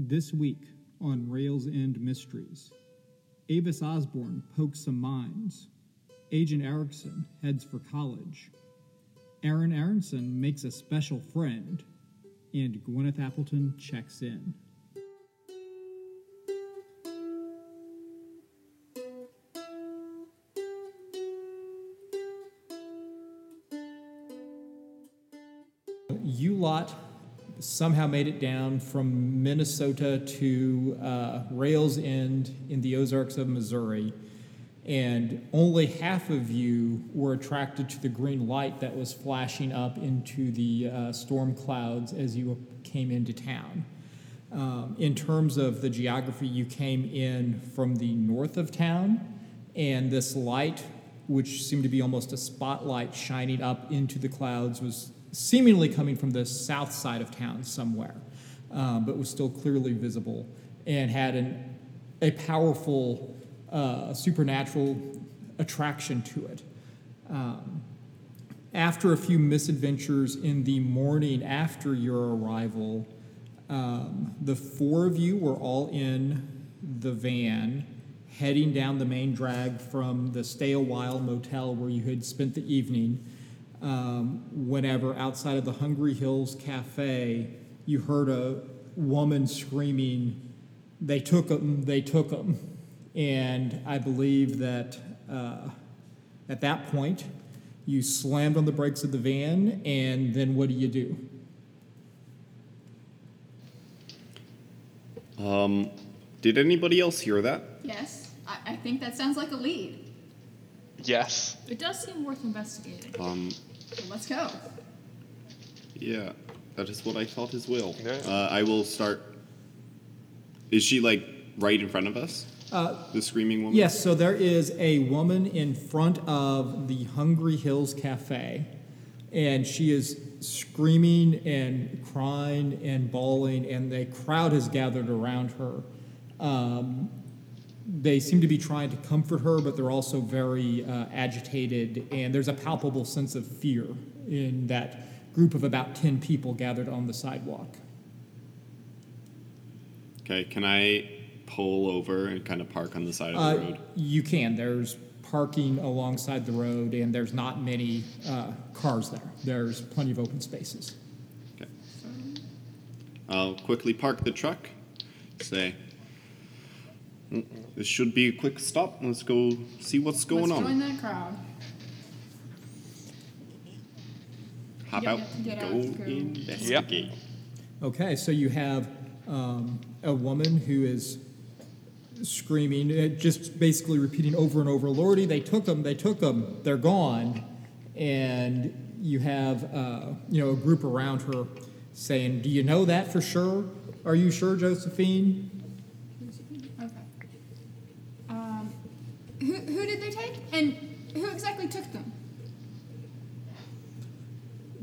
This week on Rails End Mysteries, Avis Osborne pokes some minds. Agent Erickson heads for college. Aaron Aronson makes a special friend. And Gwyneth Appleton checks in. You lot somehow made it down from Minnesota to uh, Rails End in the Ozarks of Missouri, and only half of you were attracted to the green light that was flashing up into the uh, storm clouds as you came into town. Um, in terms of the geography, you came in from the north of town, and this light, which seemed to be almost a spotlight shining up into the clouds, was seemingly coming from the south side of town somewhere, um, but was still clearly visible and had an, a powerful uh, supernatural attraction to it. Um, after a few misadventures in the morning after your arrival, um, the four of you were all in the van heading down the main drag from the Stay a While motel where you had spent the evening um, whenever outside of the Hungry Hills Cafe, you heard a woman screaming, They took them, they took them. And I believe that uh, at that point, you slammed on the brakes of the van, and then what do you do? Um, did anybody else hear that? Yes, I, I think that sounds like a lead. Yes. It does seem worth investigating. Um, So let's go. yeah, that is what I thought as well. Yeah. Uh, I will start. Is she like right in front of us? Uh, the screaming woman? Yes, so there is a woman in front of the Hungry Hills Cafe, and she is screaming and crying and bawling, and the crowd has gathered around her. Um, they seem to be trying to comfort her, but they're also very uh, agitated, and there's a palpable sense of fear in that group of about 10 people gathered on the sidewalk. Okay, can I pull over and kind of park on the side of Uh, the road? You can. There's parking alongside the road, and there's not many uh, cars there. There's plenty of open spaces. Okay. I'll quickly park the truck. Say, "Mm, this should be a quick stop. Let's go see what's going let's on. join that crowd. Hop Yep, out, get go out, go. investigate. Okay, so you have um, a woman who is screaming, uh, just basically repeating over and over, Lordy, they took them, they took them, they're gone. And you have, uh, you know, a group around her saying, Do you know that for sure? Are you sure, Josephine? Okay. Um, who, who did they take? And who exactly took them?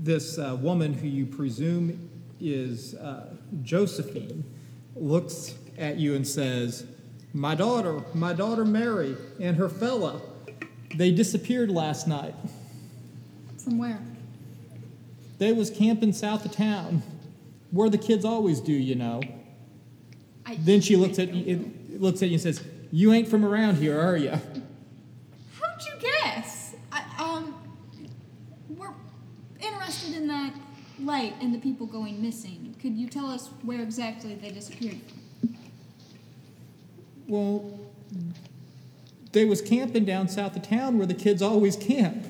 this uh, woman who you presume is uh, Josephine looks at you and says, My daughter, my daughter Mary, and her fella, they disappeared last night. From where? They was camping south of town, where the kids always do, you know. I, Then she looks at you, looks at you and says, You ain't from around here, are you? How'd you guess? I, um, we're interested in that light and the people going missing. Could you tell us where exactly they disappeared? Well, they was camping down south of town where the kids always camp.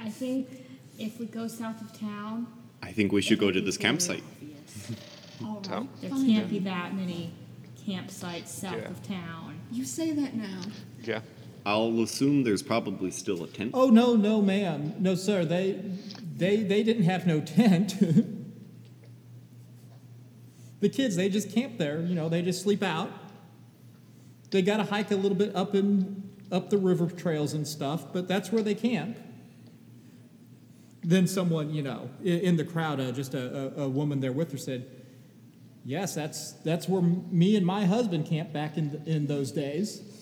I think if we go south of town, I think we should go to this campsite. All right. There can't be that many campsites south Yeah. of town. You say that now. Yeah. I'll assume there's probably still a tent. Oh no, no, ma'am, no, sir. They, they, they didn't have no tent. the kids, they just camp there. You know, they just sleep out. They got to hike a little bit up and up the river trails and stuff, but that's where they camp. Then someone, you know, in the crowd, uh, just a, a, a woman there with her said, "Yes, that's that's where me and my husband camped back in in those days."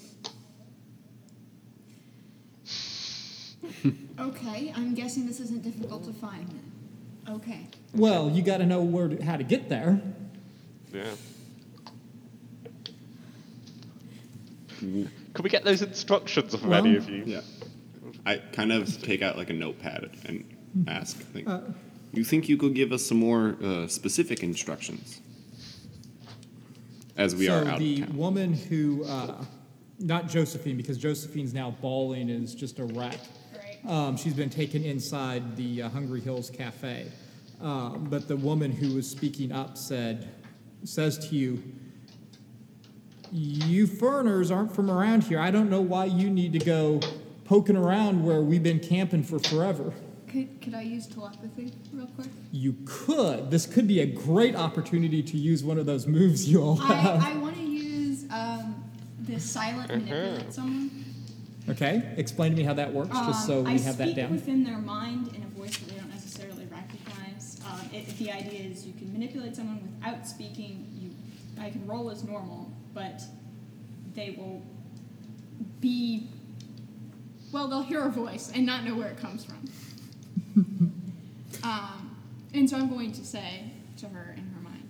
Okay, I'm guessing this isn't difficult to find then. Okay. Well, you got to know where to, how to get there. Yeah. Could we get those instructions from any of you? Yeah. I kind of take out like a notepad and ask, like, Uh, you think you could give us some more uh, specific instructions? As we so are out the of town. woman who, uh, not Josephine, because Josephine's now bawling is just a wreck. Right. Um, she's been taken inside the uh, Hungry Hills Cafe. Um, but the woman who was speaking up said, says to you, You foreigners aren't from around here. I don't know why you need to go poking around where we've been camping for forever. Could, could I use telepathy real quick? You could. This could be a great opportunity to use one of those moves you all have. I, I want to use um, the silent manipulate someone. Okay, explain to me how that works, just so Um, we I have that speak down. within their mind in a voice that they don't necessarily recognize. Um, it, the idea is you can manipulate someone without speaking. You, I can roll as normal, but they will be. Well, they'll hear a voice and not know where it comes from. um, and so I'm going to say to her in her mind,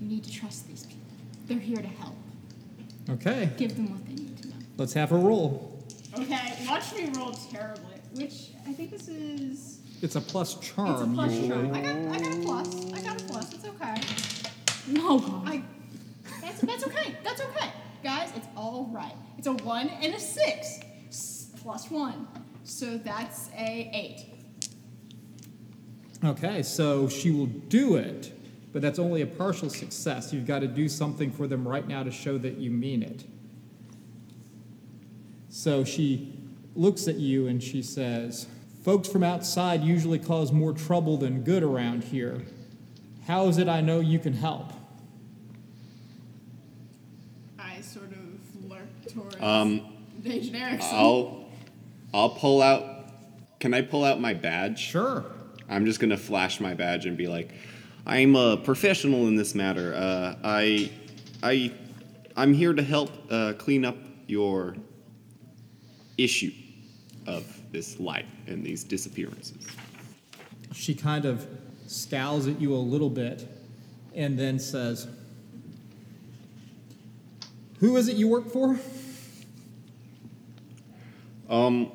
"You need to trust these people. They're here to help. Okay, Give them what they need to know." Let's have a roll. Okay, watch me roll terribly. Which I think this is. It's a plus charm. It's a plus charm. I got, I got a plus. I got a plus. It's okay. Oh, no, I, that's, that's okay. That's okay. Guys, it's all right. It's a one and a six. S- plus one. So that's a eight. Okay, so she will do it, but that's only a partial success. You've got to do something for them right now to show that you mean it. So she looks at you and she says, Folks from outside usually cause more trouble than good around here. How is it I know you can help? I sort of lurk towards Um, Agent Erickson. I'll, I'll pull out. Can I pull out my badge? Sure. I'm just gonna flash my badge and be like, "I'm a professional in this matter. Uh, I, I, I'm here to help uh, clean up your issue of this light and these disappearances." She kind of scowls at you a little bit and then says, Who is it you work for? Um.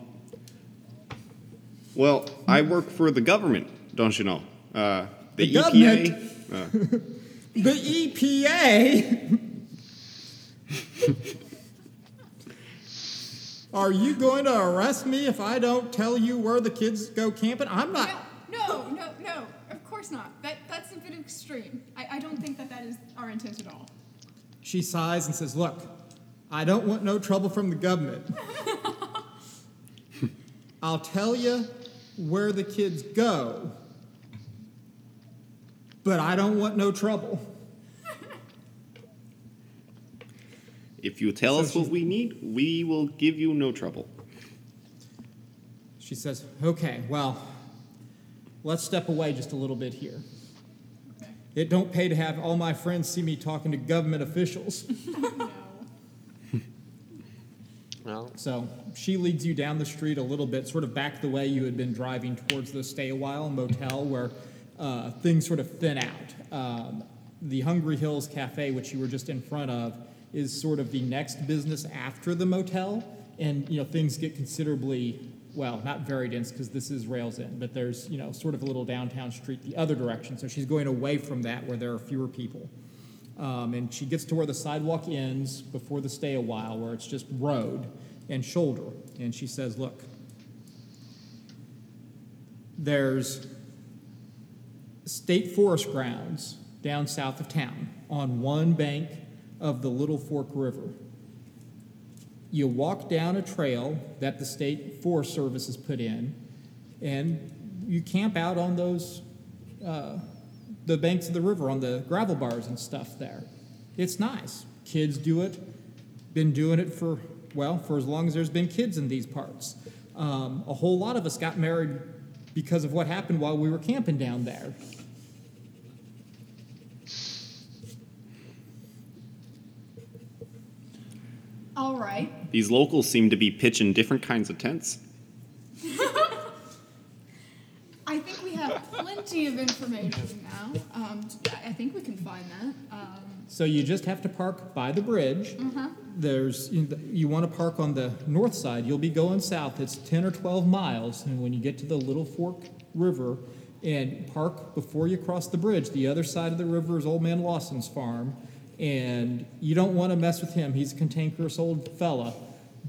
Well, I work for the government, don't you know? Uh, the, The EPA. Uh, The EPA? Are you going to arrest me if I don't tell you where the kids go camping? I'm not. No, no, no, no. Of course not. That that's a bit extreme. I, I don't think that that is our intent at all. She sighs and says, Look, I don't want no trouble from the government. I'll tell you where the kids go, but I don't want no trouble. If you tell So us what we need, we will give you no trouble. She says, Okay, well, let's step away just a little bit here. Okay. It don't pay to have all my friends see me talking to government officials. Well, So she leads you down the street a little bit, sort of back the way you had been driving towards the Stay a While motel, where uh, things sort of thin out. Um, the Hungry Hills Cafe, which you were just in front of, is sort of the next business after the motel, and you know things get considerably well, not very dense because this is Rails End, but there's you know sort of a little downtown street the other direction. So she's going away from that where there are fewer people. Um, and she gets to where the sidewalk ends before the stay a while, where it's just road and shoulder. And she says, Look, there's state forest grounds down south of town on one bank of the Little Fork River. You walk down a trail that the state forest service has put in, and you camp out on those uh, the banks of the river on the gravel bars and stuff there. It's nice. Kids do it. Been doing it for well for as long as there's been kids in these parts. Um, a whole lot of us got married because of what happened while we were camping down there. Right. These locals seem to be pitching different kinds of tents. I think we have plenty plenty of information now. Um, I think we can find that. Um, So you just have to park by the bridge. uh-huh. There's you, you want to park on the north side. You'll be going south. It's ten or twelve miles, and when you get to the Little Fork River, and park before you cross the bridge. The other side of the river is Old Man Lawson's farm, and you don't want to mess with him. He's a cantankerous old fella.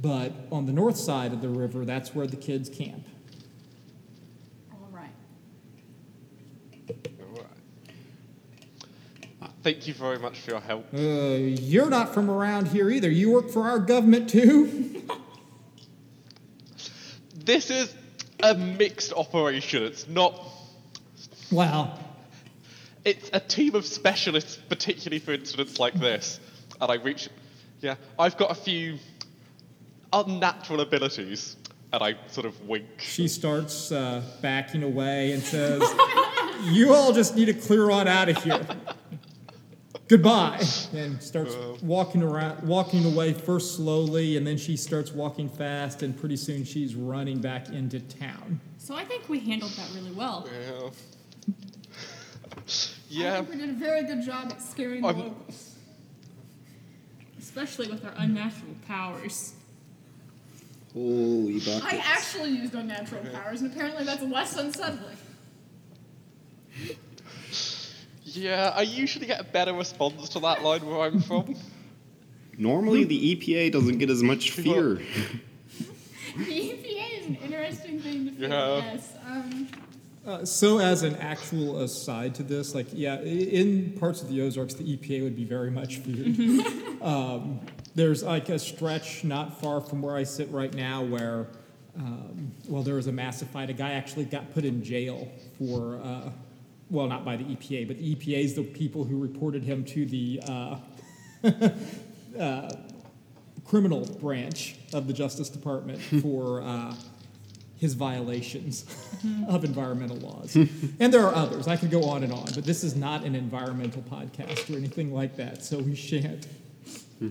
But on the north side of the river, that's where the kids camp. All right. All right. Thank you very much for your help. Uh, you're not from around here either. You work for our government too. This is a mixed operation. It's not. Wow. It's a team of specialists, particularly for incidents like this. And I reach. Yeah, I've got a few unnatural abilities. And I sort of wink. She starts uh, backing away and says, "You all just need to clear on out of here. Goodbye." And starts walking around, walking away first slowly, and then she starts walking fast, and pretty soon she's running back into town. So I think we handled that really well. Yeah. I think we did a very good job at scaring the I'm- locals. Especially with our unnatural powers. Holy buckets. I actually used unnatural powers, and apparently that's less unsettling. Yeah, I usually get a better response to that line where I'm from. Normally, the EPA doesn't get as much fear. The EPA is an interesting thing to feel, Yeah. yes. Um, Uh, so, as an actual aside to this, like, yeah, in parts of the Ozarks, the EPA would be very much feared. um, there's like a stretch not far from where I sit right now where, um, well, there was a massive fight. A guy actually got put in jail for, uh, well, not by the EPA, but the EPA is the people who reported him to the uh, uh, criminal branch of the Justice Department for. His violations of environmental laws. and there are others. I could go on and on, but this is not an environmental podcast or anything like that, so we shan't.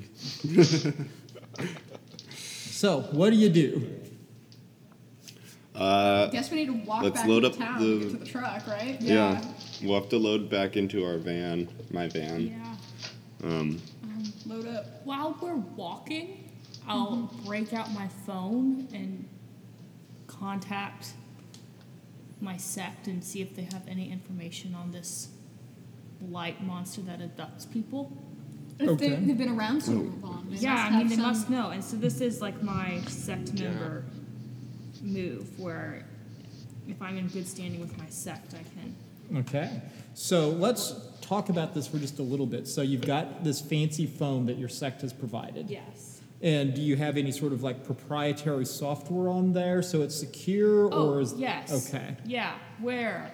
so, what do you do? Uh, guess we need to walk Let's back load into up town the- to get to the truck, right? yeah. We'll have to load back into our van, my van. Yeah. Um, Load up. While we're walking, I'll break out my phone and contact my sect and see if they have any information on this light monster that abducts people. If they, Okay. they've been around so long. They yeah, I mean they some- must know. And so this is like my sect member move where if I'm in good standing with my sect, I can Okay. So, let's talk about this for just a little bit. So, you've got this fancy phone that your sect has provided. Yes. And do you have any sort of like proprietary software on there so it's secure Oh, or is yes. Okay. Yeah, we're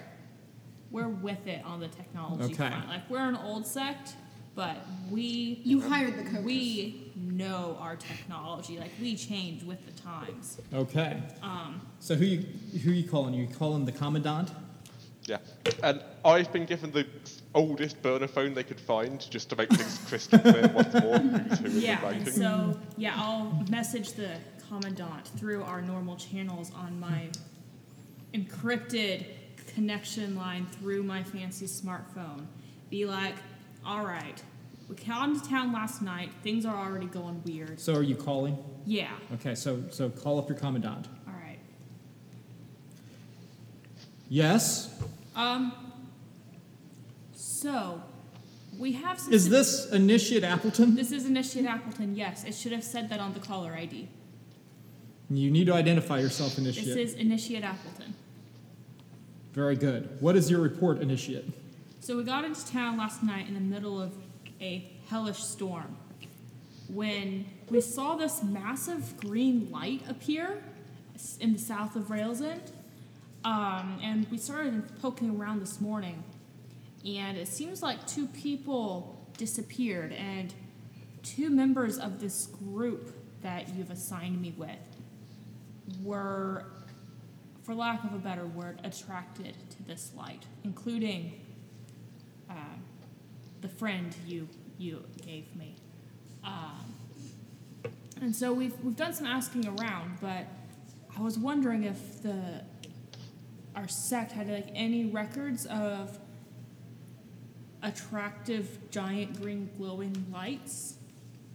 we're with it on the technology Okay. front. Like we're an old sect, but we You hired the coach. we know our technology. Like we change with the times. Okay. Um, So who you who you calling? You calling the commandant? Yeah. And I've been given the oldest burner phone they could find just to make things crystal clear once more who's who in yeah, the and ranking. so yeah, I'll message the commandant through our normal channels on my encrypted connection line through my fancy smartphone. Be like, all right, we got into town last night. Things are already going weird. So are you calling? Yeah. Okay, so so call up your commandant. All right. Yes. Um. So, we have some. Is this Initiate Appleton? This is Initiate Appleton. Yes, it should have said that on the caller ID. You need to identify yourself, Initiate. This is Initiate Appleton. Very good. What is your report, Initiate? So we got into town last night in the middle of a hellish storm when we saw this massive green light appear in the south of Rails End. Um, and we started poking around this morning, and it seems like two people disappeared, and two members of this group that you've assigned me with were, for lack of a better word, attracted to this light, including uh, the friend you you gave me. Um, and so we've we've done some asking around, but I was wondering if the our sect had like any records of attractive giant green glowing lights.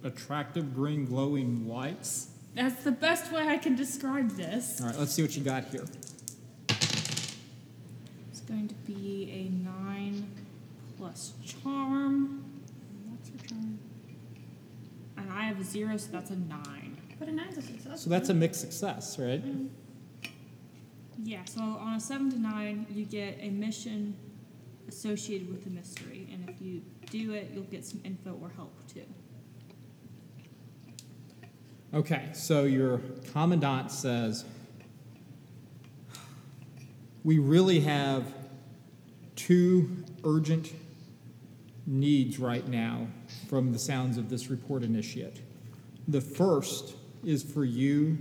Attractive green glowing lights. That's the best way I can describe this. All right, let's see what you got here. It's going to be a nine plus charm. What's your charm? And I have a zero, so that's a nine. But a nine's a success. So that's a mixed success, right? Mm-hmm. Yeah, so on a seven to nine, you get a mission associated with the mystery, and if you do it, you'll get some info or help too. Okay, so your commandant says, We really have two urgent needs right now from the sounds of this report initiate. The first is for you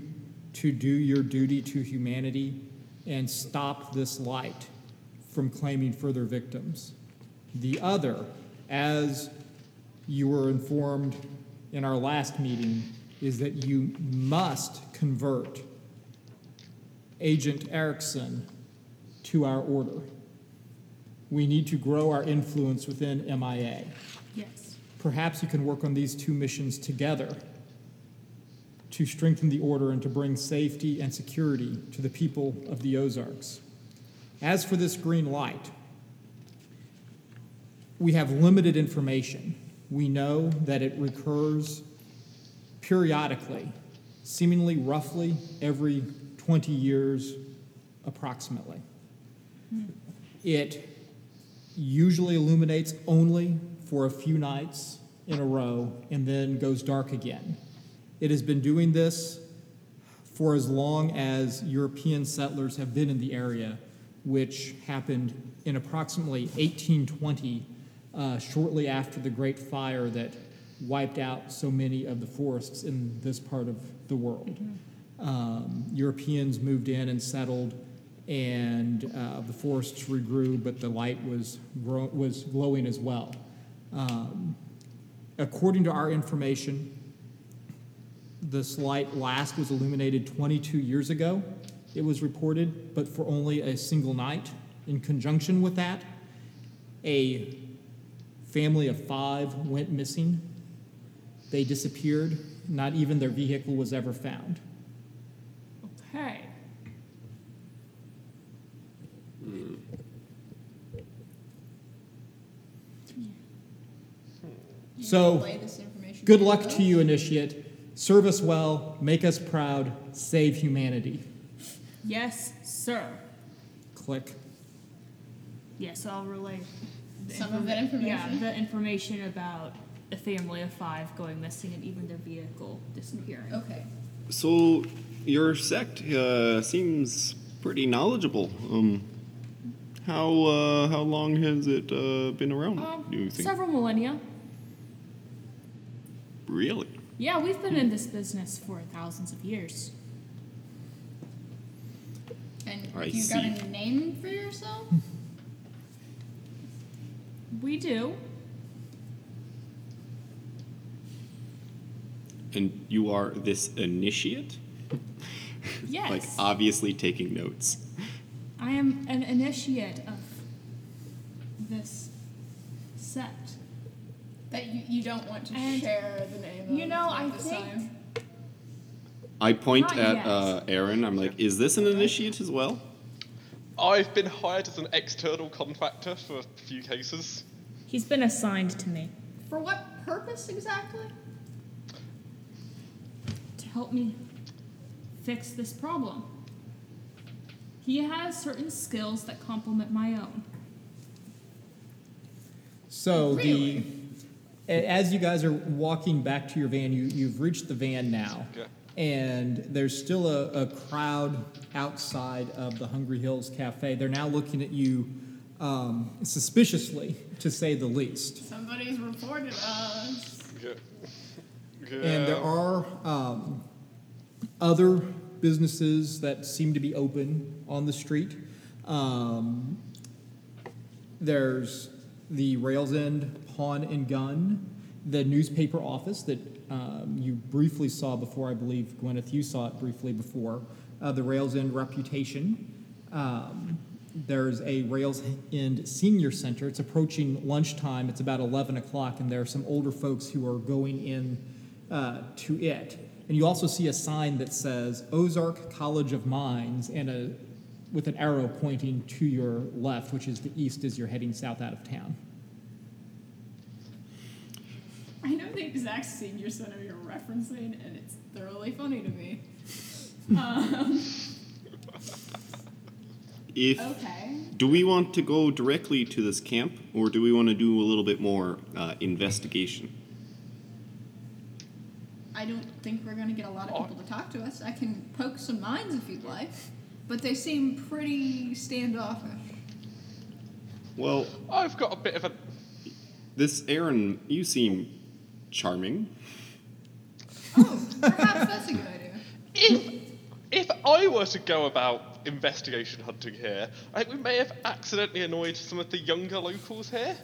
to do your duty to humanity and stop this light from claiming further victims. The other, as you were informed in our last meeting, is that you must convert Agent Erickson to our order. We need to grow our influence within MIA. Yes. Perhaps you can work on these two missions together to strengthen the order and to bring safety and security to the people of the Ozarks. As for this green light, we have limited information. We know that it recurs periodically, seemingly roughly every 20 years approximately. It usually illuminates only for a few nights in a row and then goes dark again. It has been doing this for as long as European settlers have been in the area, which happened in approximately 1820, uh, shortly after the Great Fire that wiped out so many of the forests in this part of the world. Um, Europeans moved in and settled, and uh, the forests regrew, but the light was, grow- was glowing as well. Um, according to our information, this light last was illuminated 22 years ago, it was reported, but for only a single night. In conjunction with that, a family of five went missing. They disappeared. Not even their vehicle was ever found. Okay. You So, relay this information Good luck to you, Initiate. Serve us well, make us proud, save humanity. Yes, sir. Click. Yes, I'll relay the Some of that Yeah, information? the information about a family of five going missing and even their vehicle disappearing. Okay. So your sect uh, seems pretty knowledgeable. Um, how uh, how long has it uh, been around? Um, do you think? several millennia. Really? Yeah, we've been in this business for thousands of years. And I you got see. a name for yourself? We do. And you are this initiate? Yes. like obviously taking notes. I am an initiate of this sect. that you, you don't want to And, share the name of. you know, I this think- time? I point Not at yet. uh, Aaron. I'm like, is this an initiate as well? I've been hired as an external contractor for a few cases. He's been assigned to me For what purpose exactly? to help me fix this problem. He has certain skills that complement my own. So Really? the a- as you guys are walking back to your van, you, you've reached the van now. Okay. And there's still a, a crowd outside of the Hungry Hills Cafe. They're now looking at you um, suspiciously, to say the least. Somebody's reported us. Yeah. And there are um, other businesses that seem to be open on the street. Um, there's the Rails End Pawn and Gun, the newspaper office that um, you briefly saw before. I believe Gwyneth, you saw it briefly before. Uh, the Rails End Reputation. um, there's a Rails End Senior Center. It's approaching lunchtime. It's about 11 o'clock, and there are some older folks who are going in uh, to it. And you also see a sign that says Ozark College of Mines, and a with an arrow pointing to your left, which is the east as you're heading south out of town. I know the exact senior center you're referencing, and it's thoroughly funny to me. um, If okay. do we want to go directly to this camp, or do we want to do a little bit more uh, investigation? I don't think we're going to get a lot of people to talk to us. I can poke some minds if you'd like, but they seem pretty standoffish. Well, I've got a bit of a. this Aaron, you seem charming. Oh, perhaps that's a good idea. If if I were to go about investigation hunting here, I think we may have accidentally annoyed some of the younger locals here.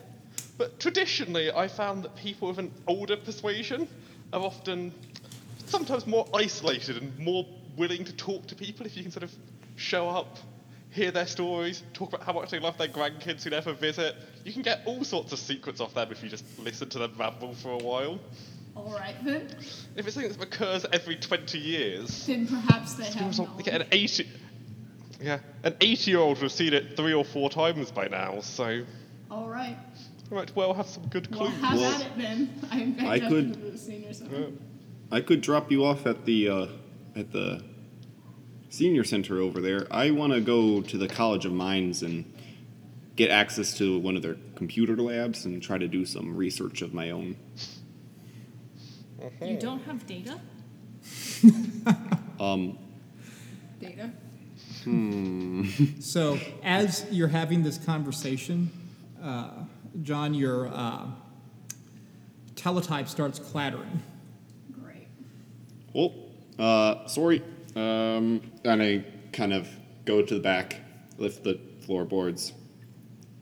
But traditionally, I found that people with an older persuasion are often sometimes more isolated and more willing to talk to people if you can sort of show up, hear their stories, talk about how much they love their grandkids who never visit. You can get all sorts of secrets off them if you just listen to them ramble for a while. All right then. If it's something that occurs every 20 years, Then perhaps they have Seems like knowledge. they get an 80. Yeah, an 80 year old would have seen it three or four times by now, so All right. I well have some good Well, clues. have Well, at it then. I, I, I just could- went to the senior I could drop you off at the uh, at the senior center over there. I want to go to the College of Mines and get access to one of their computer labs and try to do some research of my own. You don't have data? Um, Data. So, as you're having this conversation, uh, John, your uh, teletype starts clattering. Great. oh, uh, sorry. Um, and I kind of go to the back, lift the floorboards,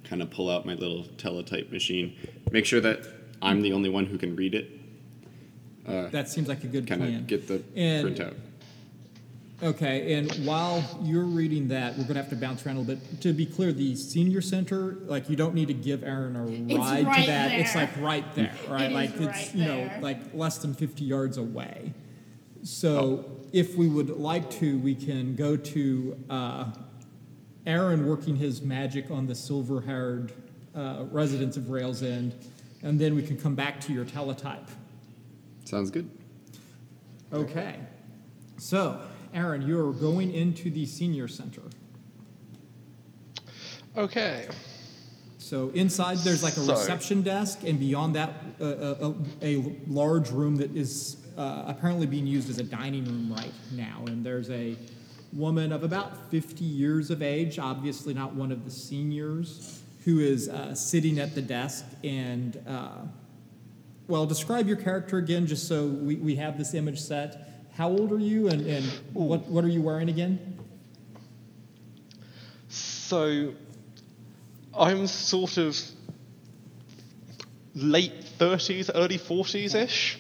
kind of pull out my little teletype machine, make sure that I'm the only one who can read it. That seems like a good Kind plan. of get the And- printout. Okay, and while you're reading that, we're gonna have to bounce around a little bit. To be clear, the senior center, like you don't need to give Aaron a ride to right that. It's there. like right there, right? It like is it's right you know there. like less than fifty yards away. So if we would like to, we can go to uh, Aaron working his magic on the silver-haired uh, residents of Rails End, and then we can come back to your teletype. Sounds good. Okay. So, Aaron, you're going into the senior center. Okay. So inside there's like a So- reception desk, and beyond that, uh, a, a, a large room that is uh, apparently being used as a dining room right now. And there's a woman of about 50 years of age, obviously not one of the seniors, who is uh, sitting at the desk. And uh, well, describe your character again, just so we, we have this image set. How old are you, and, and what what are you wearing again? So, I'm sort of late 30s, early 40s ish.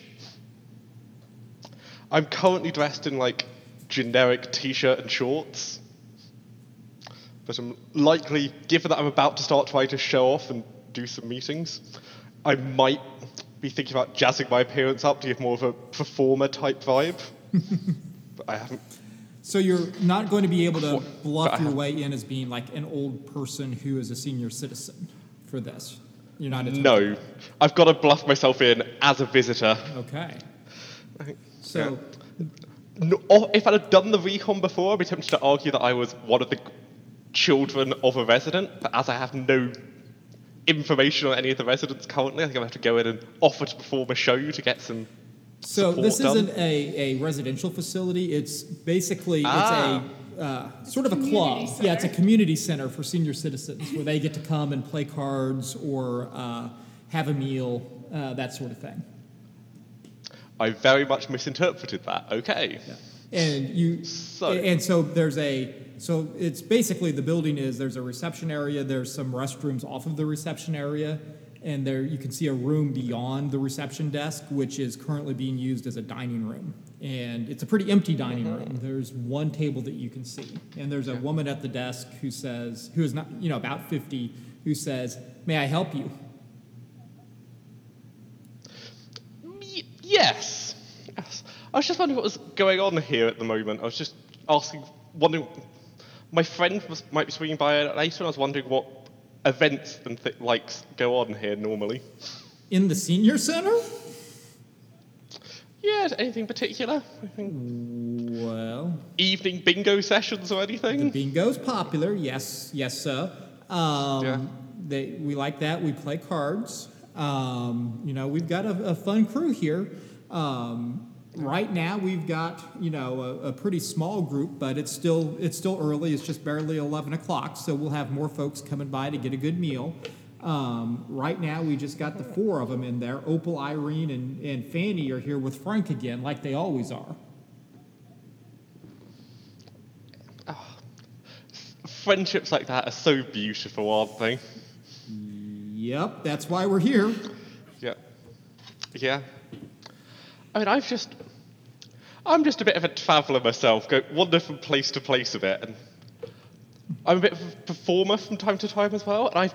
I'm currently dressed in like generic t shirt and shorts. But I'm likely, given that I'm about to start trying to show off and do some meetings, I might be thinking about jazzing my appearance up to give more of a performer type vibe. but I haven't So you're not going to be able to bluff your way in as being like an old person who is a senior citizen for this. You're not. No, I've got to bluff myself in as a visitor. Okay. So No, or if I'd have done the recon before, I'd be tempted to argue that I was one of the children of a resident, but as I have no information on any of the residents currently, I think I'm going to have to go in and offer to perform a show to get some. so this done. isn't a, a residential facility. It's basically Ah. it's a uh, sort of a community club. Yeah, it's a community center for senior citizens where they get to come and play cards or uh, have a meal, uh, that sort of thing. I very much misinterpreted that. Okay. And you So- and so there's a so it's basically the building is there's a reception area, there's some restrooms off of the reception area, and there you can see a room beyond the reception desk, which is currently being used as a dining room And it's a pretty empty dining mm-hmm. room. There's one table that you can see. And there's a woman at the desk who says, who is not, you know, about 50, who says, May I help you? Yes. yes. I was just wondering what was going on here at the moment. I was just asking, wondering. My friend was, might be swinging by later, and I was wondering what events and th- likes go on here normally. In the senior center? Yeah, anything particular? Well, Evening bingo sessions or the anything? bingo's popular. Yes, yes, sir. Um, Yeah. they, we like that. We play cards. Um, you know, we've got a, a fun crew here. Um, right now, we've got you know a, a pretty small group, but it's still it's still early. It's just barely eleven o'clock, so we'll have more folks coming by to get a good meal. Um, right now, we just got the four of them in there. Opal, Irene, and, and Fanny are here with Frank again, like they always are. Friendships like that are so beautiful, aren't they? Yep, that's why we're here. yep Yeah. I mean, I've just. I'm just a bit of a traveller myself, go wander from place to place a bit, and I'm a bit of a performer from time to time as well. And I,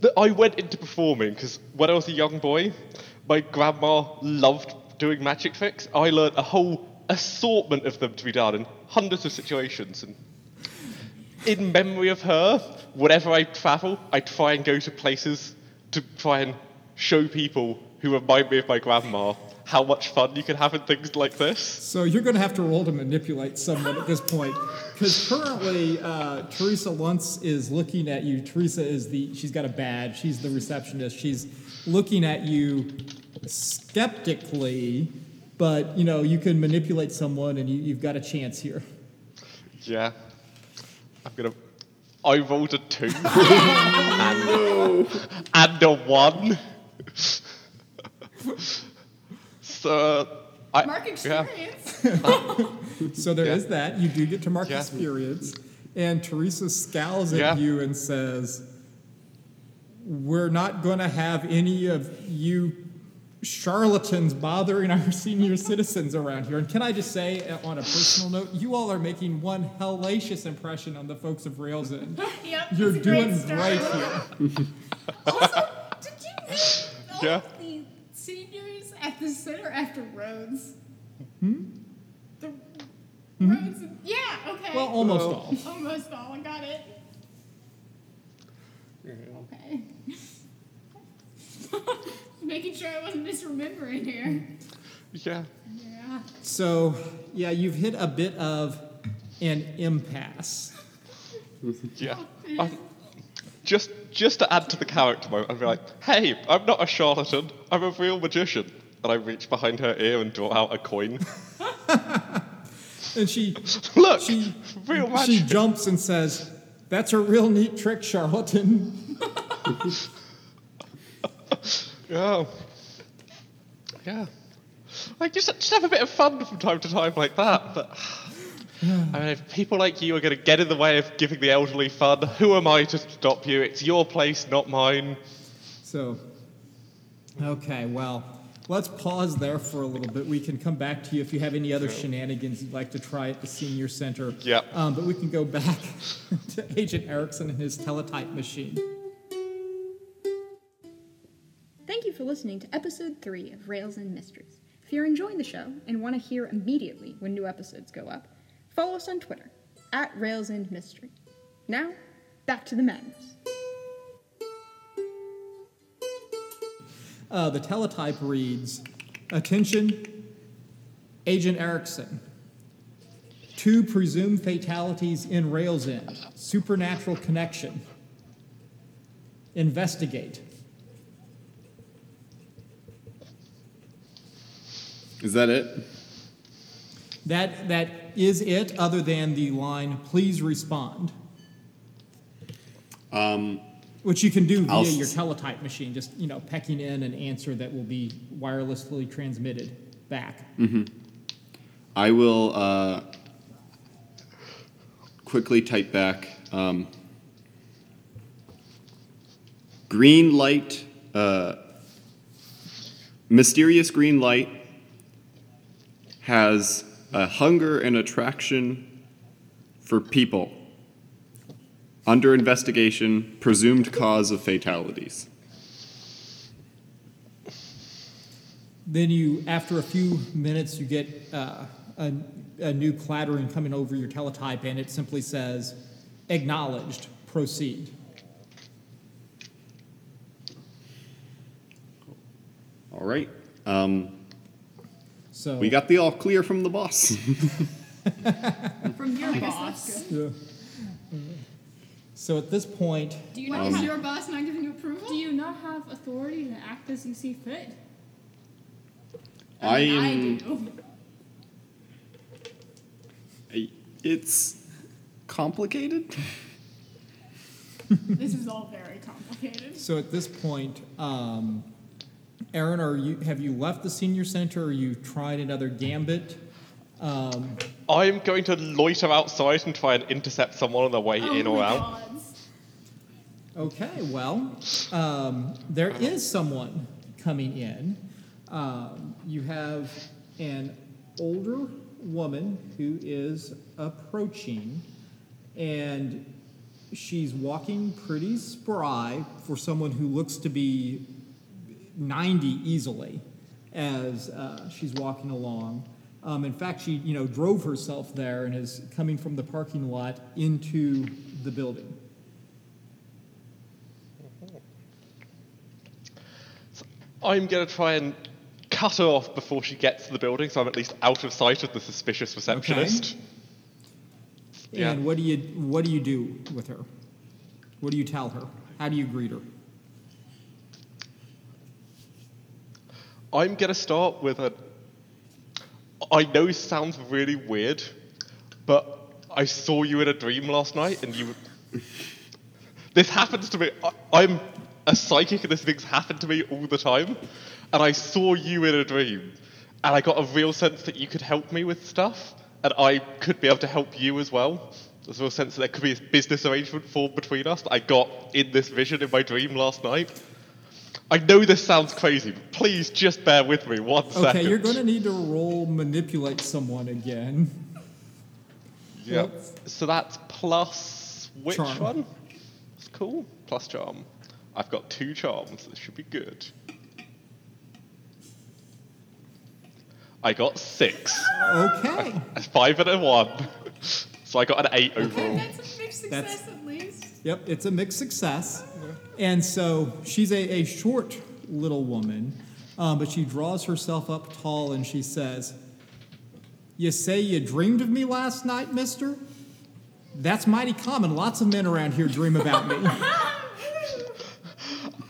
th- I went into performing because when I was a young boy, my grandma loved doing magic tricks. I learned a whole assortment of them to be done in hundreds of situations, and in memory of her, whenever I travel, I try and go to places to try and show people who remind me of my grandma how much fun you can have in things like this. So you're going to have to roll to manipulate someone at this point, because currently uh, Teresa Luntz is looking at you. Teresa is the she's got a badge. She's the receptionist. She's looking at you skeptically, but you know you can manipulate someone, and you, you've got a chance here. Yeah. I'm gonna. I rolled a two. and, and a one. so. I, Mark yeah. experience. So there is Yeah. that. You do get to mark Yeah. experience, and Teresa scowls at Yeah. you and says, "We're not going to have any of you charlatans bothering our senior citizens around here." And can I just say, uh, on a personal note, you all are making one hellacious impression on the folks of Rails End. Yep, You're that's a great doing start. great here. Also, did you meet all Yeah. Of the seniors at the center after Rhodes? Hmm? The Rhodes? Yeah, okay. Well, almost Well- all. Almost all. I got it. Okay. Making sure I wasn't misremembering here. Yeah. Yeah. So, yeah, you've hit a bit of an impasse. Yeah. I'm, just just to add to the character moment, I'd be like, hey, I'm not a charlatan, I'm a real magician. And I reach behind her ear and draw out a coin. And she Look, she real she jumps and says, "That's a real neat trick, charlatan." Yeah. Yeah. Like, just, just have a bit of fun from time to time like that. But, I mean, if people like you are going to get in the way of giving the elderly fun, who am I to stop you? It's your place, not mine. So, okay, well, let's pause there for a little bit. We can come back to you if you have any other shenanigans you'd like to try at the senior center. Yep. Um, but we can go back to Agent Erickson and his teletype machine. Thank you for listening to episode 3 of Rails End Mysteries. If you're enjoying the show and want to hear immediately when new episodes go up, follow us on Twitter at Rails End Mystery. Now, back to the madness. Uh, the teletype reads Attention, Agent Erickson. Two presumed fatalities in Rails End. Supernatural connection. Investigate. Is that it? That, that is it, other than the line, please respond. Um, Which you can do via I'll your teletype machine, just, you know, pecking in an answer that will be wirelessly transmitted back. I will uh, quickly type back um, green light, uh, mysterious green light has a hunger and attraction for people. Under investigation, presumed cause of fatalities. Then you, after a few minutes, you get uh, a, a new clattering coming over your teletype, and it simply says, "Acknowledged. Proceed." All right. Um, So we got the all clear from the boss. From your boss. that's good. Yeah. So at this point, Do you What not is have, your boss not giving you approval? do you not have authority to act as you see fit? I mean, am. do. I- It's complicated. this is all very complicated. so at this point, um, Aaron, are you have you left the senior center? Or are you tried another gambit? Um, I'm going to loiter outside and try and intercept someone on their way oh in or out. gods. Okay, well, um, there is someone coming in. Um, you have an older woman who is approaching, and she's walking pretty spry for someone who looks to be 90 easily as uh, she's walking along. Um, in fact, she, you know, drove herself there and is coming from the parking lot into the building. I'm going to try and cut her off before she gets to the building, so I'm at least out of sight of the suspicious receptionist. Yeah. And what do you what do you do with her? What do you tell her? How do you greet her? I'm going to start with a. I know this sounds really weird, but I saw you in a dream last night, and you. this happens to me. I, I'm a psychic, and this things happen to me all the time. And I saw you in a dream, and I got a real sense that you could help me with stuff, and I could be able to help you as well. There's a real sense that there could be a business arrangement formed between us that I got in this vision in my dream last night. I know this sounds crazy, but please just bear with me one Okay, second. you're going to need to roll manipulate someone again. Yep. So that's plus which Charm. one? That's cool. Plus charm. I've got two charms. This should be good. I got six. Okay. A five and a one. So I got an eight overall. That's a mixed success That's- at least. Yep, it's a mixed success. And so she's a, a short little woman, um, but she draws herself up tall and she says, You say you dreamed of me last night, mister? That's mighty common. Lots of men around here dream about me.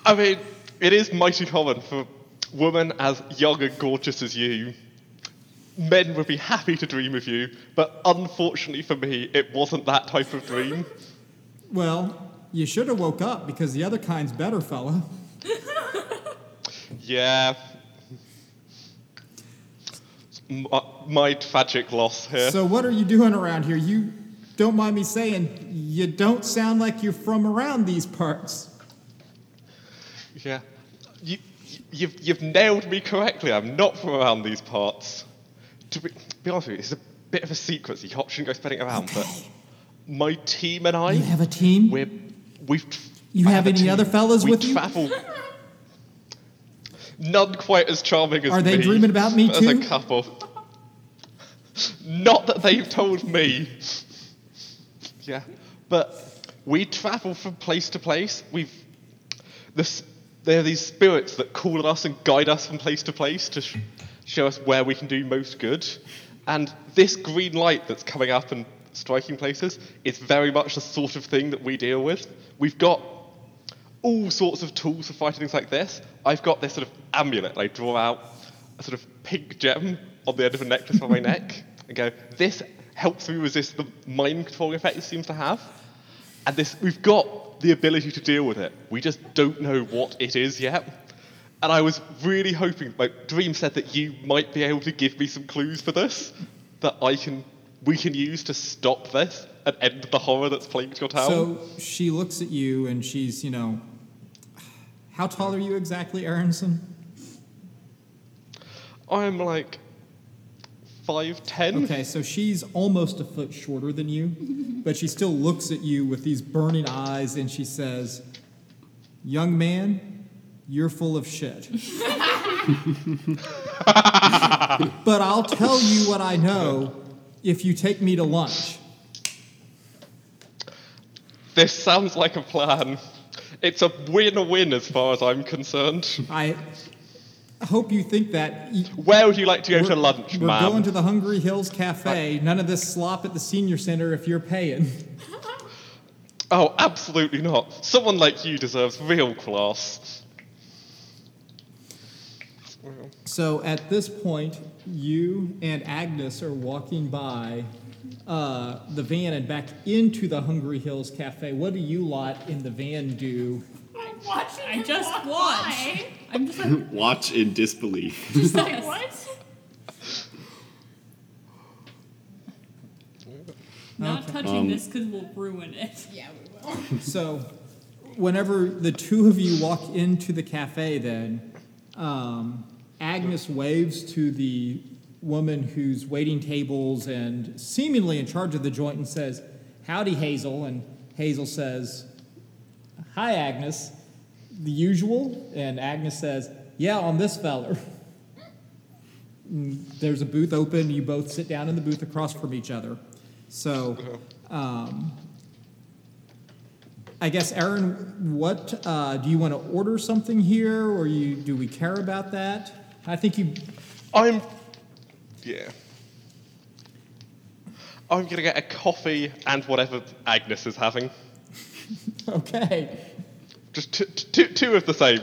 I mean, it is mighty common for women as young and gorgeous as you. Men would be happy to dream of you, but unfortunately for me, it wasn't that type of dream. well, you should have woke up because the other kind's better, fella. Yeah. Uh, My tragic loss here. So, what are you doing around here? You don't mind me saying, you don't sound like you're from around these parts. yeah. You, you've, you've nailed me correctly. I'm not from around these parts. To be, be honest with you, it's a bit of a secret, so you shouldn't go spreading it around, but my team and I, You have a team? we're, we've. You I have any team. other fellas we with you? travel. None quite as charming as Are they me, dreaming about me as too? a couple. Not that they've told me. Yeah, but we travel from place to place. We've this. There are these spirits that call on us and guide us from place to place to sh- show us where we can do most good. And this green light that's coming up and striking places it's very much the sort of thing that we deal with. We've got all sorts of tools for fighting things like this. I've got this sort of amulet. I draw out a sort of pink gem on the end of a necklace on my neck and go, this helps me resist the mind controlling effect it seems to have. And this, we've got the ability to deal with it. We just don't know what it is yet. And I was really hoping, like Dream said that you might be able to give me some clues for this that I can, we can use to stop this and end the horror that's plagued your town. So she looks at you and she's, you know, how tall are you exactly, Aronson? I'm like five ten. Okay, so she's almost a foot shorter than you, but she still looks at you with these burning eyes and she says, Young man, you're full of shit. but I'll tell you what I know if you take me to lunch. This sounds like a plan. It's a win-win as far as I'm concerned. I hope you think that. Where would you like to go we're- to lunch, We're ma'am? going to the Hungry Hills Cafe. None of this slop at the senior center if you're paying. Oh, absolutely not. Someone like you deserves real class. So at this point, you and Agnes are walking by uh, the van and back into the Hungry Hills Cafe. What do you lot in the van do? I'm watching. I him just walk watch. by. I'm just like, Watch in disbelief. Just like what? not Okay. touching Um, this because we'll ruin it. Yeah, we will. So, whenever the two of you walk into the cafe, then um, Agnes waves to the woman who's waiting tables and seemingly in charge of the joint and says, Howdy, Hazel. And Hazel says, Hi, Agnes. The usual. And Agnes says, Yeah, on this feller. There's a booth open. You both sit down in the booth across from each other. So, um, I guess, Aaron, what uh, do you want to order something here, or you do we care about that? I think you. I'm. Yeah. I'm gonna get a coffee and whatever Agnes is having. Okay. Just t- t- two, two of the same.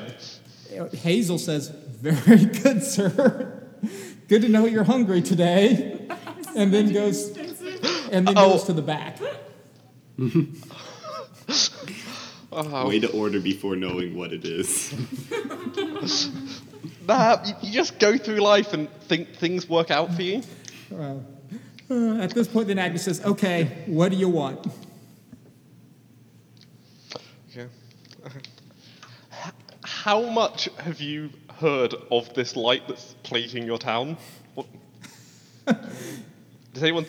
Hazel says, "Very good, sir. Good to know you're hungry today." And then goes, and then Oh. goes to the back. Oh, Way to order before knowing what it is. nah, you, you just go through life and think things work out for you. Well, uh, at this point, then Agnes says, "Okay, what do you want?" Okay. How much have you heard of this light that's plaguing your town? What? Does anyone?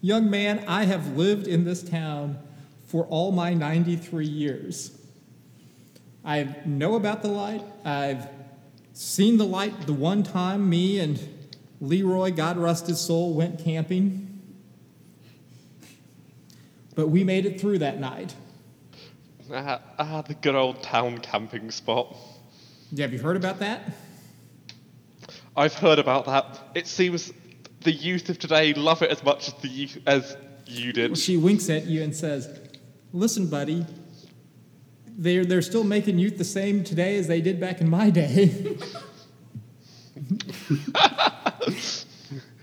Young man, I have lived in this town for all my 93 years. I know about the light. I've seen the light the one time me and Leroy, God rest his soul, went camping. But we made it through that night. Ah, ah, the good old town camping spot. Have you heard about that? I've heard about that. It seems the youth of today love it as much as the youth, as you did. She winks at you and says, Listen, buddy, they're, they're still making youth the same today as they did back in my day.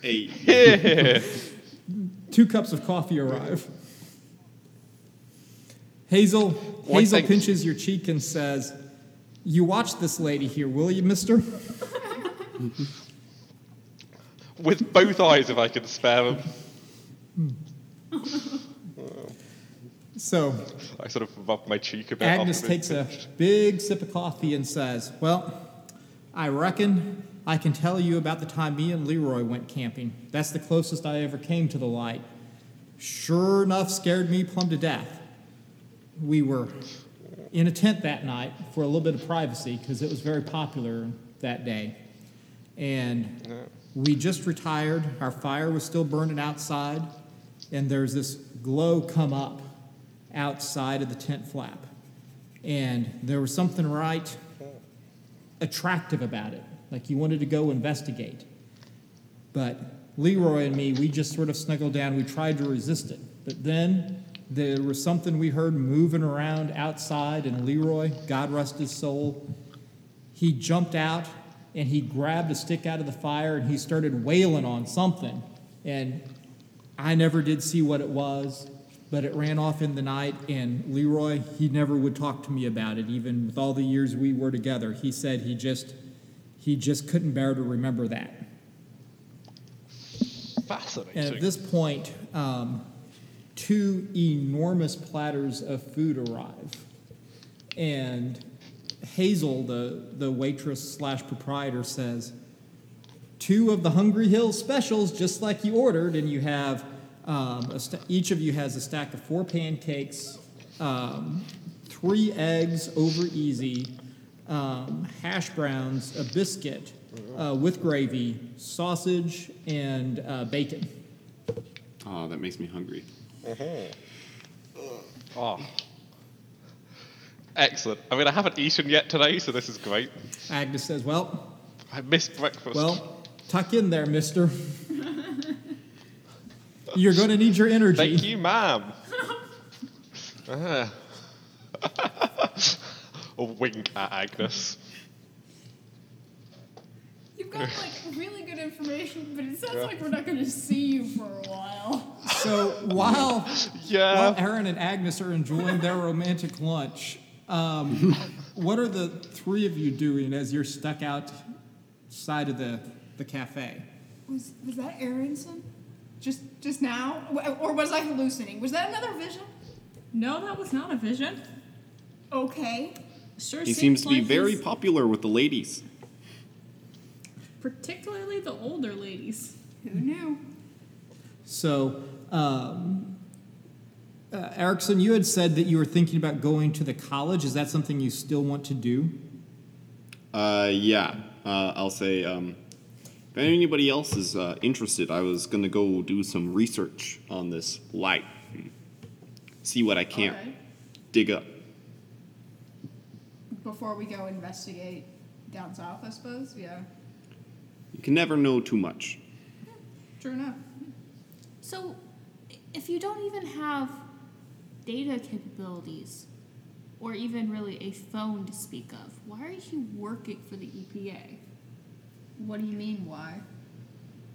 Hey, Yeah. Two cups of coffee arrive. Hazel, One Hazel thing- pinches your cheek and says, You watch this lady here, will you, mister? With both eyes, if I can spare them. So I sort of rub my cheek a bit. Agnes takes a big sip of coffee and says, Well, I reckon I can tell you about the time me and Leroy went camping. That's the closest I ever came to the light. Sure enough, scared me plumb to death. We were in a tent that night for a little bit of privacy because it was very popular that day. And we just retired. Our fire was still burning outside, and there's this glow come up outside of the tent flap. And there was something right attractive about it, like you wanted to go investigate. But Leroy and me, we just sort of snuggled down. We tried to resist it. But then there was something we heard moving around outside, and Leroy, God rest his soul, he jumped out and he grabbed a stick out of the fire and he started wailing on something. And I never did see what it was, but it ran off in the night. And Leroy, he never would talk to me about it, even with all the years we were together. He said he just he just couldn't bear to remember that. Fascinating. And at this point, um, two enormous platters of food arrive. And Hazel, the, the waitress slash proprietor, says, two of the Hungry Hill specials, just like you ordered, and you have um, a sta each of you has a stack of four pancakes, um, three eggs over easy, um, hash browns, a biscuit uh, with gravy, sausage, and uh, bacon. Oh, that makes me hungry. Oh. Excellent. I mean, I haven't eaten yet today, so this is great. Agnes says, "Well, I missed breakfast. well, tuck in there, Mister. You're going to need your energy." Thank you, ma'am. A wink at Agnes. You've got like really good information, but it sounds like we're not going to see you for a while. So while Yeah. while Aaron and Agnes are enjoying their romantic lunch, um, what are the three of you doing as you're stuck outside of the, the cafe? Was was that Aronson? Just just now, or was I hallucinating? Was that another vision? No, that was not a vision. Okay. Sure He seems to be like very he's- popular with the ladies. particularly the older ladies. Who knew? So, um, uh, Erickson, you had said that you were thinking about going to the college. Is that something you still want to do? Uh, yeah. Uh, I'll say, um, if anybody else is uh, interested, I was gonna go do some research on this light. See what I can't Alright. dig up. Before we go investigate down south, I suppose. Yeah. You can never know too much. True enough. So, if you don't even have data capabilities, or even really a phone to speak of, why are you working for the EPA? What do you mean? Why?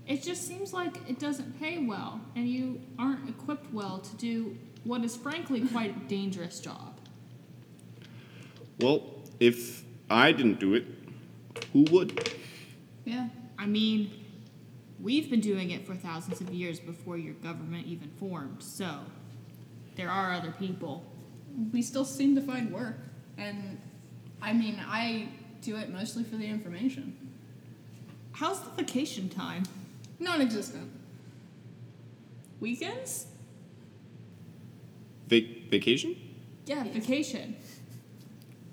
It just seems like it doesn't pay well, and you aren't equipped well to do what is frankly quite a dangerous job. Well, if I didn't do it, who would? Yeah. I mean, we've been doing it for thousands of years before your government even formed, so there are other people. We still seem to find work, and I mean, I do it mostly for the information. How's the vacation time? Non-existent. Weekends? Vac- vacation? Yeah, vacation.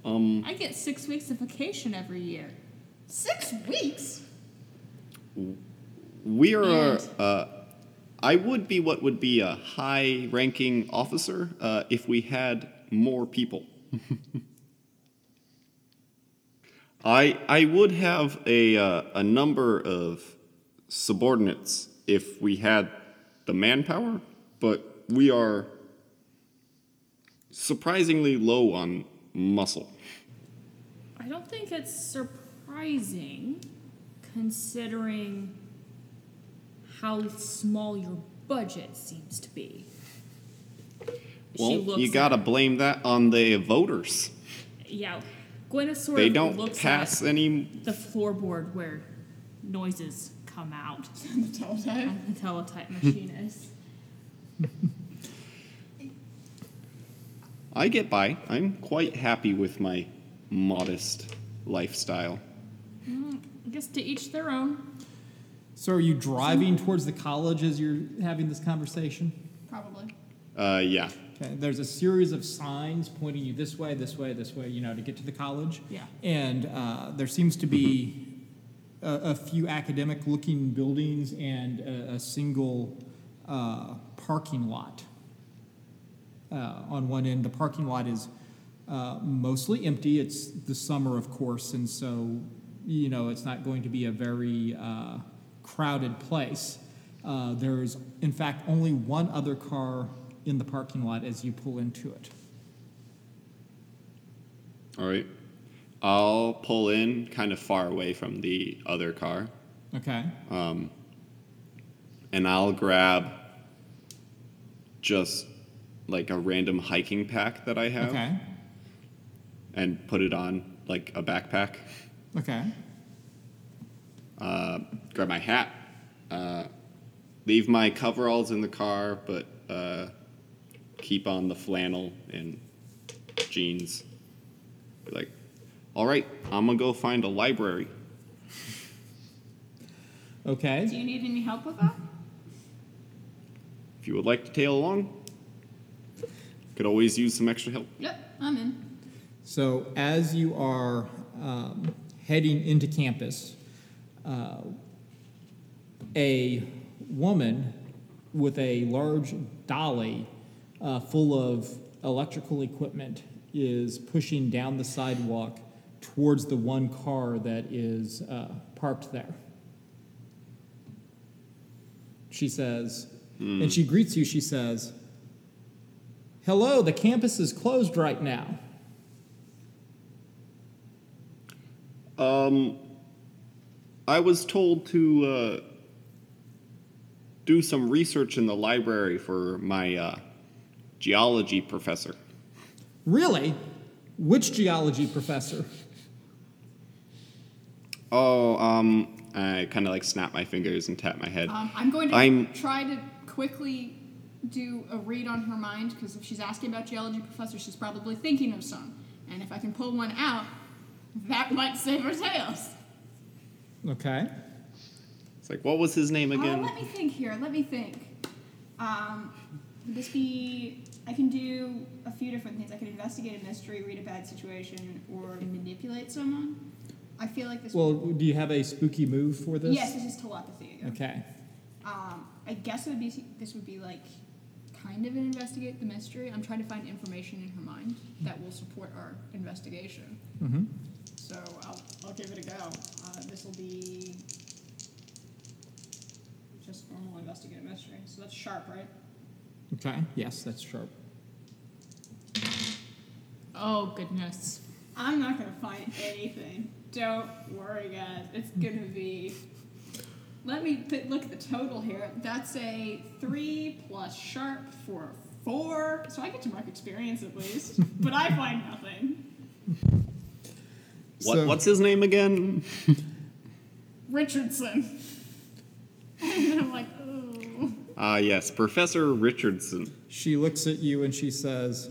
Um, I get six weeks of vacation every year. Six weeks. we are. And- Uh, I would be what would be a high-ranking officer uh, if we had more people. I I would have a uh, a number of subordinates if we had the manpower, but we are surprisingly low on muscle. I don't think it's surprising considering how small your budget seems to be. Well, you gotta blame that on the voters. Yeah, Gwyneth sort They of don't looks pass at any. the floorboard where noises come out the teletype. and the teletype machine is. I get by. I'm quite happy with my modest lifestyle. I guess to each their own. So, are you driving towards the college as you're having this conversation? Probably. Uh, yeah. Okay, there's a series of signs pointing you this way, this way, this way, you know, to get to the college. Yeah. And uh, there seems to be a, a few academic looking buildings and a, a single uh, parking lot. Uh, on one end, the parking lot is uh, mostly empty. It's the summer, of course, and so, you know, it's not going to be a very uh, crowded place. Uh, there's, in fact, only one other car in the parking lot as you pull into it. All right. I'll pull in kind of far away from the other car, Okay. um, and I'll grab just like a random hiking pack that I have Okay. and put it on like a backpack. Okay. uh, grab my hat, uh, leave my coveralls in the car, but uh, keep on the flannel and jeans. Be like, all right, I'm gonna go find a library. Okay. Do you need any help with that? If you would like to tail along, could always use some extra help. Yep, I'm in. So as you are um, heading into campus, uh, a woman with a large dolly uh, full of electrical equipment is pushing down the sidewalk towards the one car that is uh, parked there. She says, and she greets you. She says, Hello, the campus is closed right now. Um, I was told to uh, do some research in the library for my uh, geology professor. Really? Which geology professor? Oh, um, I kind of like snap my fingers and tap my head. Um, I'm going to I'm- try to quickly do a read on her mind because if she's asking about geology professor, she's probably thinking of some. And if I can pull one out, that might save her tails. Okay. It's like, what was his name Uh, again? let me think here. Let me think. Um, would this be? I can do a few different things. I can investigate a mystery, read a bad situation, or manipulate someone. I feel like this. Well, do you have a spooky move for this? yes, this is telepathy again. Okay. Um, I guess it would be. This would be like kind of an investigate the mystery. I'm trying to find information in her mind that will support our investigation. Mm-hmm. So I'll, I'll give it a go. Uh, this will be just normal investigate a mystery. So that's sharp, right? Okay. Yes, that's sharp. Oh goodness. I'm not gonna find anything. Don't worry, guys. It's gonna be. Let me th- look at the total here. That's a three plus sharp for four. So I get to mark experience at least, but I find nothing. What, So- what's his name again? Richardson. and I'm like. Ah, yes, Professor Richardson. She looks at you and she says,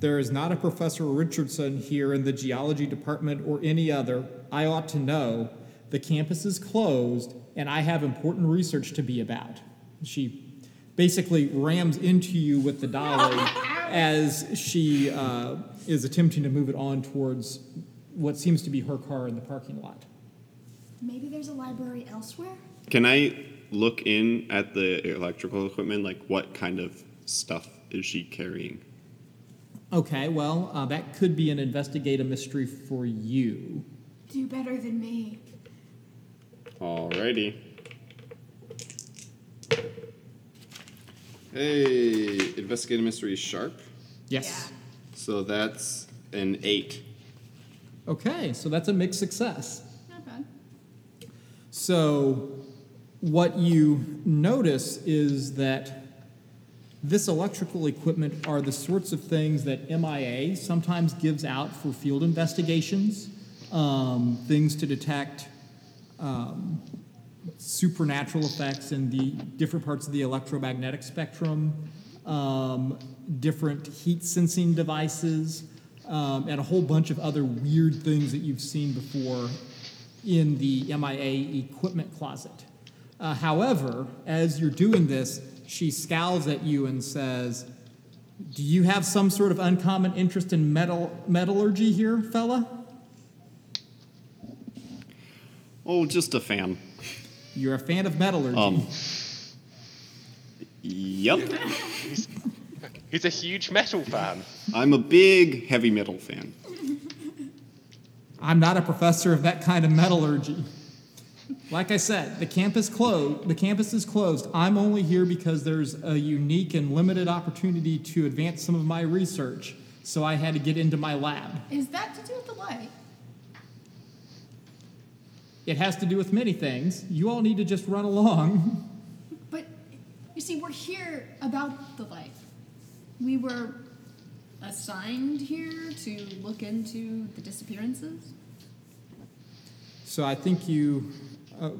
There is not a Professor Richardson here in the geology department or any other. I ought to know. The campus is closed and I have important research to be about. She basically rams into you with the dolly as she uh, is attempting to move it on towards what seems to be her car in the parking lot. Maybe there's a library elsewhere? Can I look in at the electrical equipment? Like, what kind of stuff is she carrying? Okay, well, uh, that could be an investigative mystery for you. Do better than me. Alrighty. Hey, investigative mystery is sharp. Yes. So that's an eight. Okay, so that's a mixed success. Not bad. So, what you notice is that this electrical equipment are the sorts of things that MIA sometimes gives out for field investigations, um, things to detect um, supernatural effects in the different parts of the electromagnetic spectrum, um, different heat sensing devices, um, and a whole bunch of other weird things that you've seen before in the MIA equipment closet. Uh, however, as you're doing this, she scowls at you and says, Do you have some sort of uncommon interest in metal metallurgy here, fella? Oh, just a fan. You're a fan of metallurgy. Um. Yep. He's a huge metal fan. I'm a big heavy metal fan. I'm not a professor of that kind of metallurgy. Like I said, the campus closed. The campus is closed. I'm only here because there's a unique and limited opportunity to advance some of my research. So I had to get into my lab. Is that to do with the light? It has to do with many things. You all need to just run along. But you see, we're here about the light. We were assigned here to look into the disappearances. So I think you, uh,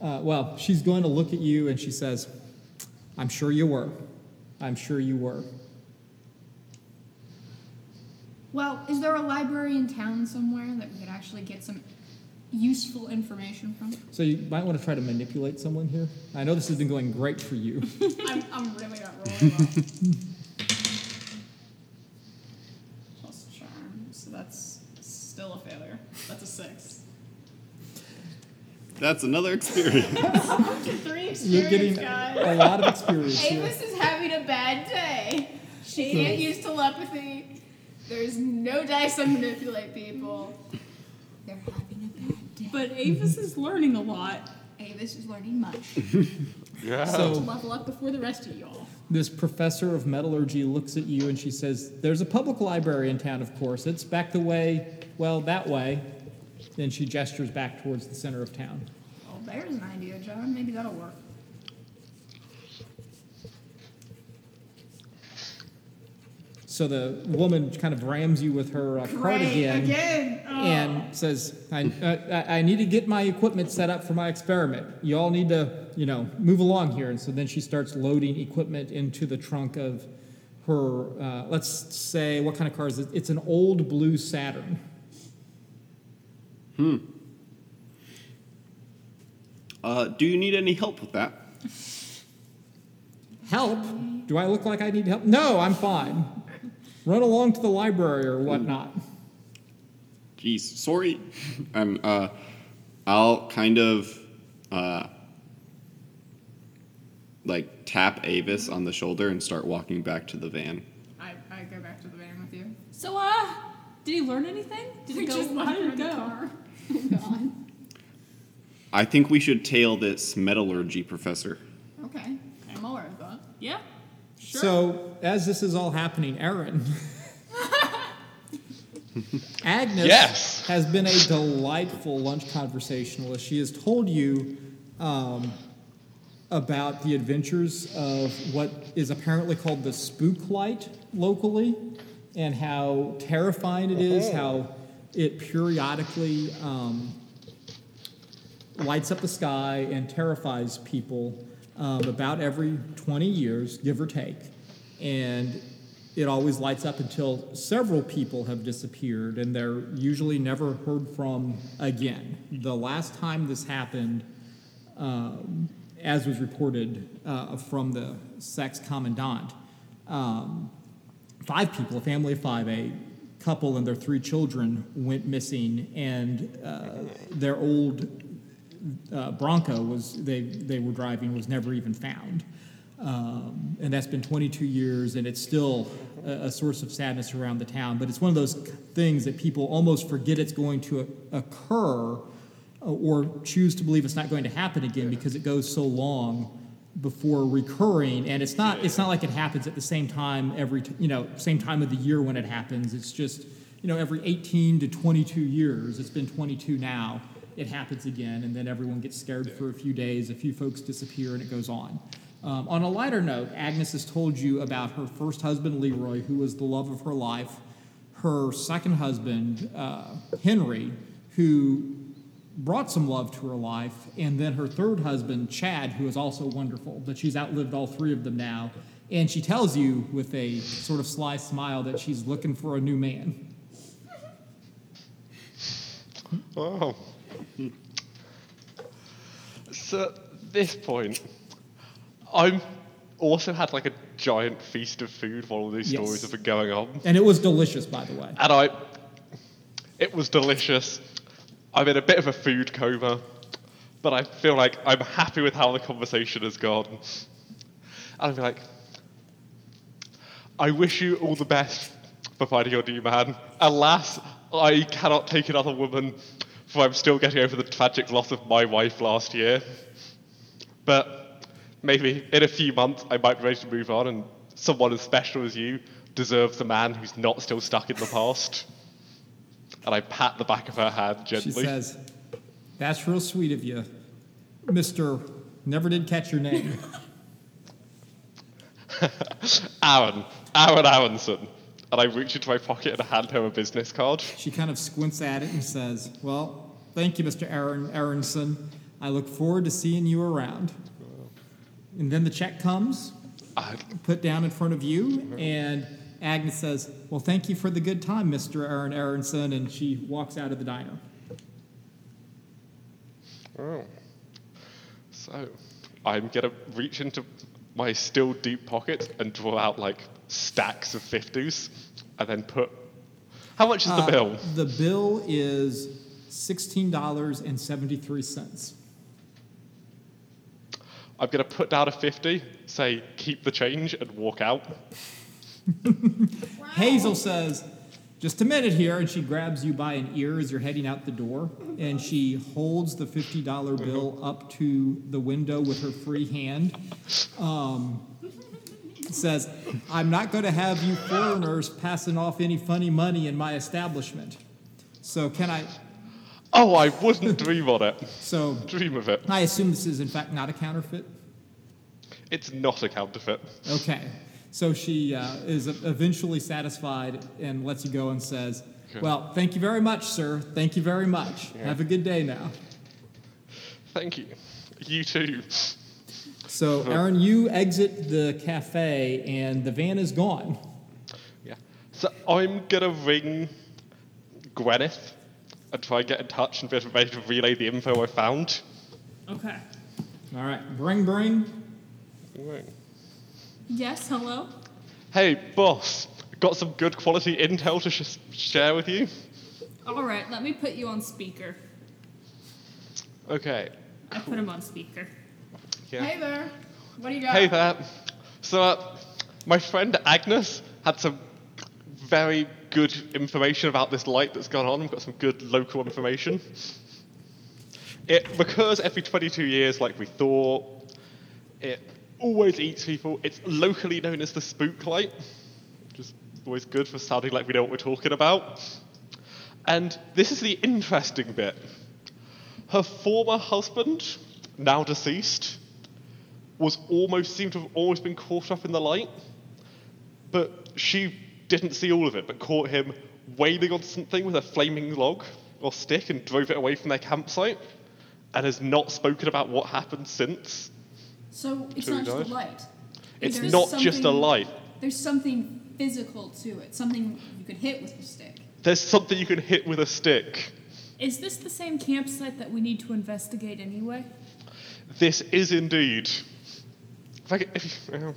uh, well, she's going to look at you and she says, I'm sure you were. I'm sure you were. Well, is there a library in town somewhere that we could actually get some useful information from? So you might want to try to manipulate someone here. I know this has been going great for you. I'm, I'm really not rolling well. Plus charm, so that's still a failure. That's a six. That's another experience. Three You're getting guys. a lot of experience here. Avis is having a bad day. She hmm. can't use telepathy. There's no dice to manipulate people. They're having a bad day. But Avis is learning a lot. Avis is learning much. Yeah. So to Level up before the rest of y'all. this professor of metallurgy looks at you and she says, "There's a public library in town, of course. It's back the way, well, that way." Then she gestures back towards the center of town. Oh, there's an idea, John. Maybe that'll work. So the woman kind of rams you with her uh, cart again. Oh. and says, I, uh, I I need to get my equipment set up for my experiment. You all need to, you know, move along here. And so then she starts loading equipment into the trunk of her, uh, let's say, what kind of car is it? It's an old blue Saturn. Uh, do you need any help with that? Help? Do I look like I need help? No, I'm fine. Run along to the library or whatnot. Jeez, sorry. I'm. Uh, I'll kind of, uh, like tap Avis on the shoulder and start walking back to the van. I, I go back to the van with you. So, uh, did he learn anything? Did We it go? just how left did her it in the go? I think we should tail this metallurgy professor. Okay, I'm aware of that. Yeah. Sure. So, as this is all happening, Aaron. Agnes Yes. has been a delightful lunch conversationalist. She has told you um, about the adventures of what is apparently called the spook light locally and how terrifying it is, how it periodically um, lights up the sky and terrifies people um, about every 20 years, give or take. And it always lights up until several people have disappeared and they're usually never heard from again. The last time this happened, um, as was reported uh, from the sex commandant, um, five people, a family of five, a couple and their three children went missing, and uh, their old uh, Bronco was they they were driving was never even found, um, and that's been 22 years, and it's still a, a source of sadness around the town. But it's one of those things that people almost forget it's going to occur, uh, or choose to believe it's not going to happen again because it goes so long before recurring and it's not it's not like it happens at the same time every t- you know same time of the year when it happens. It's just you know every 18 to 22 years it's been 22 now it happens again and then everyone gets scared for a few days a few folks disappear and it goes on. Um, on a lighter note agnes has told you about her first husband leroy who was the love of her life her second husband uh, henry who brought some love to her life, and then her third husband, Chad, who is also wonderful, but she's outlived all three of them now. And she tells you with a sort of sly smile that she's looking for a new man. Oh. So at this point, I'm also had like a giant feast of food while all these Yes. stories have been going on. And it was delicious, by the way. And I, it was delicious. I'm in a bit of a food coma, but I feel like I'm happy with how the conversation has gone. And I'd be like, I wish you all the best for finding your new man. Alas, I cannot take another woman, for I'm still getting over the tragic loss of my wife last year. But maybe in a few months I might be ready to move on, and someone as special as you deserves a man who's not still stuck in the past. And I pat the back of her hand gently. She says, That's real sweet of you, Mr. Never did catch your name. Aaron, Aaron Aronson. And I reach into my pocket and hand her a business card. She kind of squints at it and says, Well, thank you, Mr. Aaron Aronson. I look forward to seeing you around. And then the check comes, I, put down in front of you, and Agnes says, Well, thank you for the good time, Mr. Aaron Aronson, and she walks out of the diner. Oh. So, I'm gonna reach into my still deep pocket and draw out like stacks of 50s and then put. How much is the Uh, bill? The bill is sixteen dollars and seventy-three cents. I'm gonna put down a 50, say keep the change, and walk out. Hazel says, "Just a minute here," and she grabs you by an ear as you're heading out the door, and she holds the fifty dollar bill up to the window with her free hand. Um, says, "I'm not going to have you foreigners passing off any funny money in my establishment. So can I? Oh, I wouldn't dream on it. So Dream of it. I assume this is in fact not a counterfeit." It's not a counterfeit. Okay. So she uh, is eventually satisfied and lets you go and says, Okay. Well, thank you very much, sir. Thank you very much. Have a good day now. Thank you. You too. So, Aaron, you exit the cafe and the van is gone. Yeah. So I'm gonna ring Gwyneth and try and get in touch and be ready to relay the info I found. Okay. All right. Bring, bring, bring. Yes, hello? Hey, boss. Got some good quality intel to sh- share with you. All right, let me put you on speaker. Okay. I put him on speaker. Yeah. Hey there. What do you got? Hey there. So, uh, my friend Agnes had some very good information about this light that's gone on. We've got some good local information. It recurs every 22 years, like we thought. It always eats people. It's locally known as the spook light, which is always good for sounding like we know what we're talking about. And this is the interesting bit. Her former husband, now deceased, was almost seemed to have always been caught up in the light, but she didn't see all of it, but caught him wailing on something with a flaming log or stick and drove it away from their campsite, and has not spoken about what happened since. So it's not just a light. It's There's not just a light. There's something physical to it, something you could hit with a stick. There's something you can hit with a stick. Is this the same campsite that we need to investigate anyway? This is indeed. If I, could- if uh,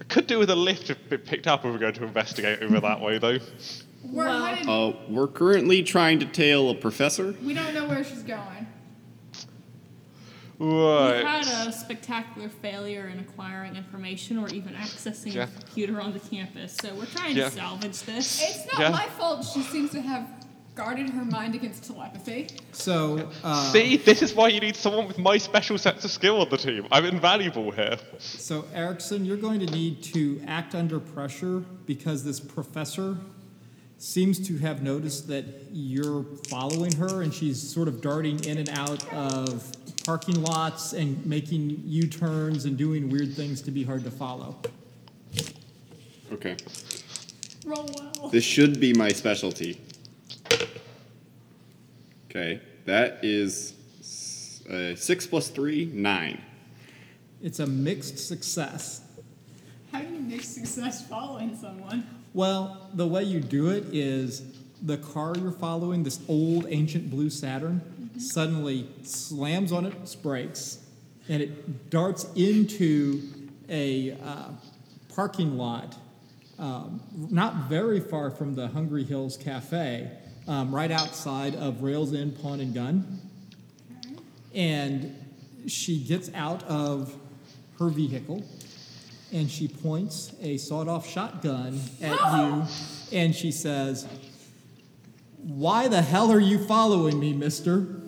I could do with a lift if it picked up if we're going to investigate over that way, though. We're Well- Uh, we're currently trying to tail a professor. we don't know where she's going. We Right. had a spectacular failure in acquiring information or even accessing Yeah. a computer on the campus, so we're trying Yeah. to salvage this. It's not Yeah. my fault. She seems to have guarded her mind against telepathy. So, uh, See, this is why you need someone with my special sense of skill on the team. I'm invaluable here. so Erickson, you're going to need to act under pressure because this professor seems to have noticed that you're following her and she's sort of darting in and out of parking lots and making U-turns and doing weird things to be hard to follow. Okay. Roll well. This should be my specialty. Okay, that is s- uh, six plus three, nine. It's a mixed success. How do you mix success following someone? Well, the way you do it is the car you're following, this old ancient blue Saturn, suddenly slams on its brakes and it darts into a uh, parking lot um, not very far from the Hungry Hills Cafe, um, right outside of Rails End Pawn and Gun. And she gets out of her vehicle and she points a sawed off shotgun at you and she says, Why the hell are you following me, mister?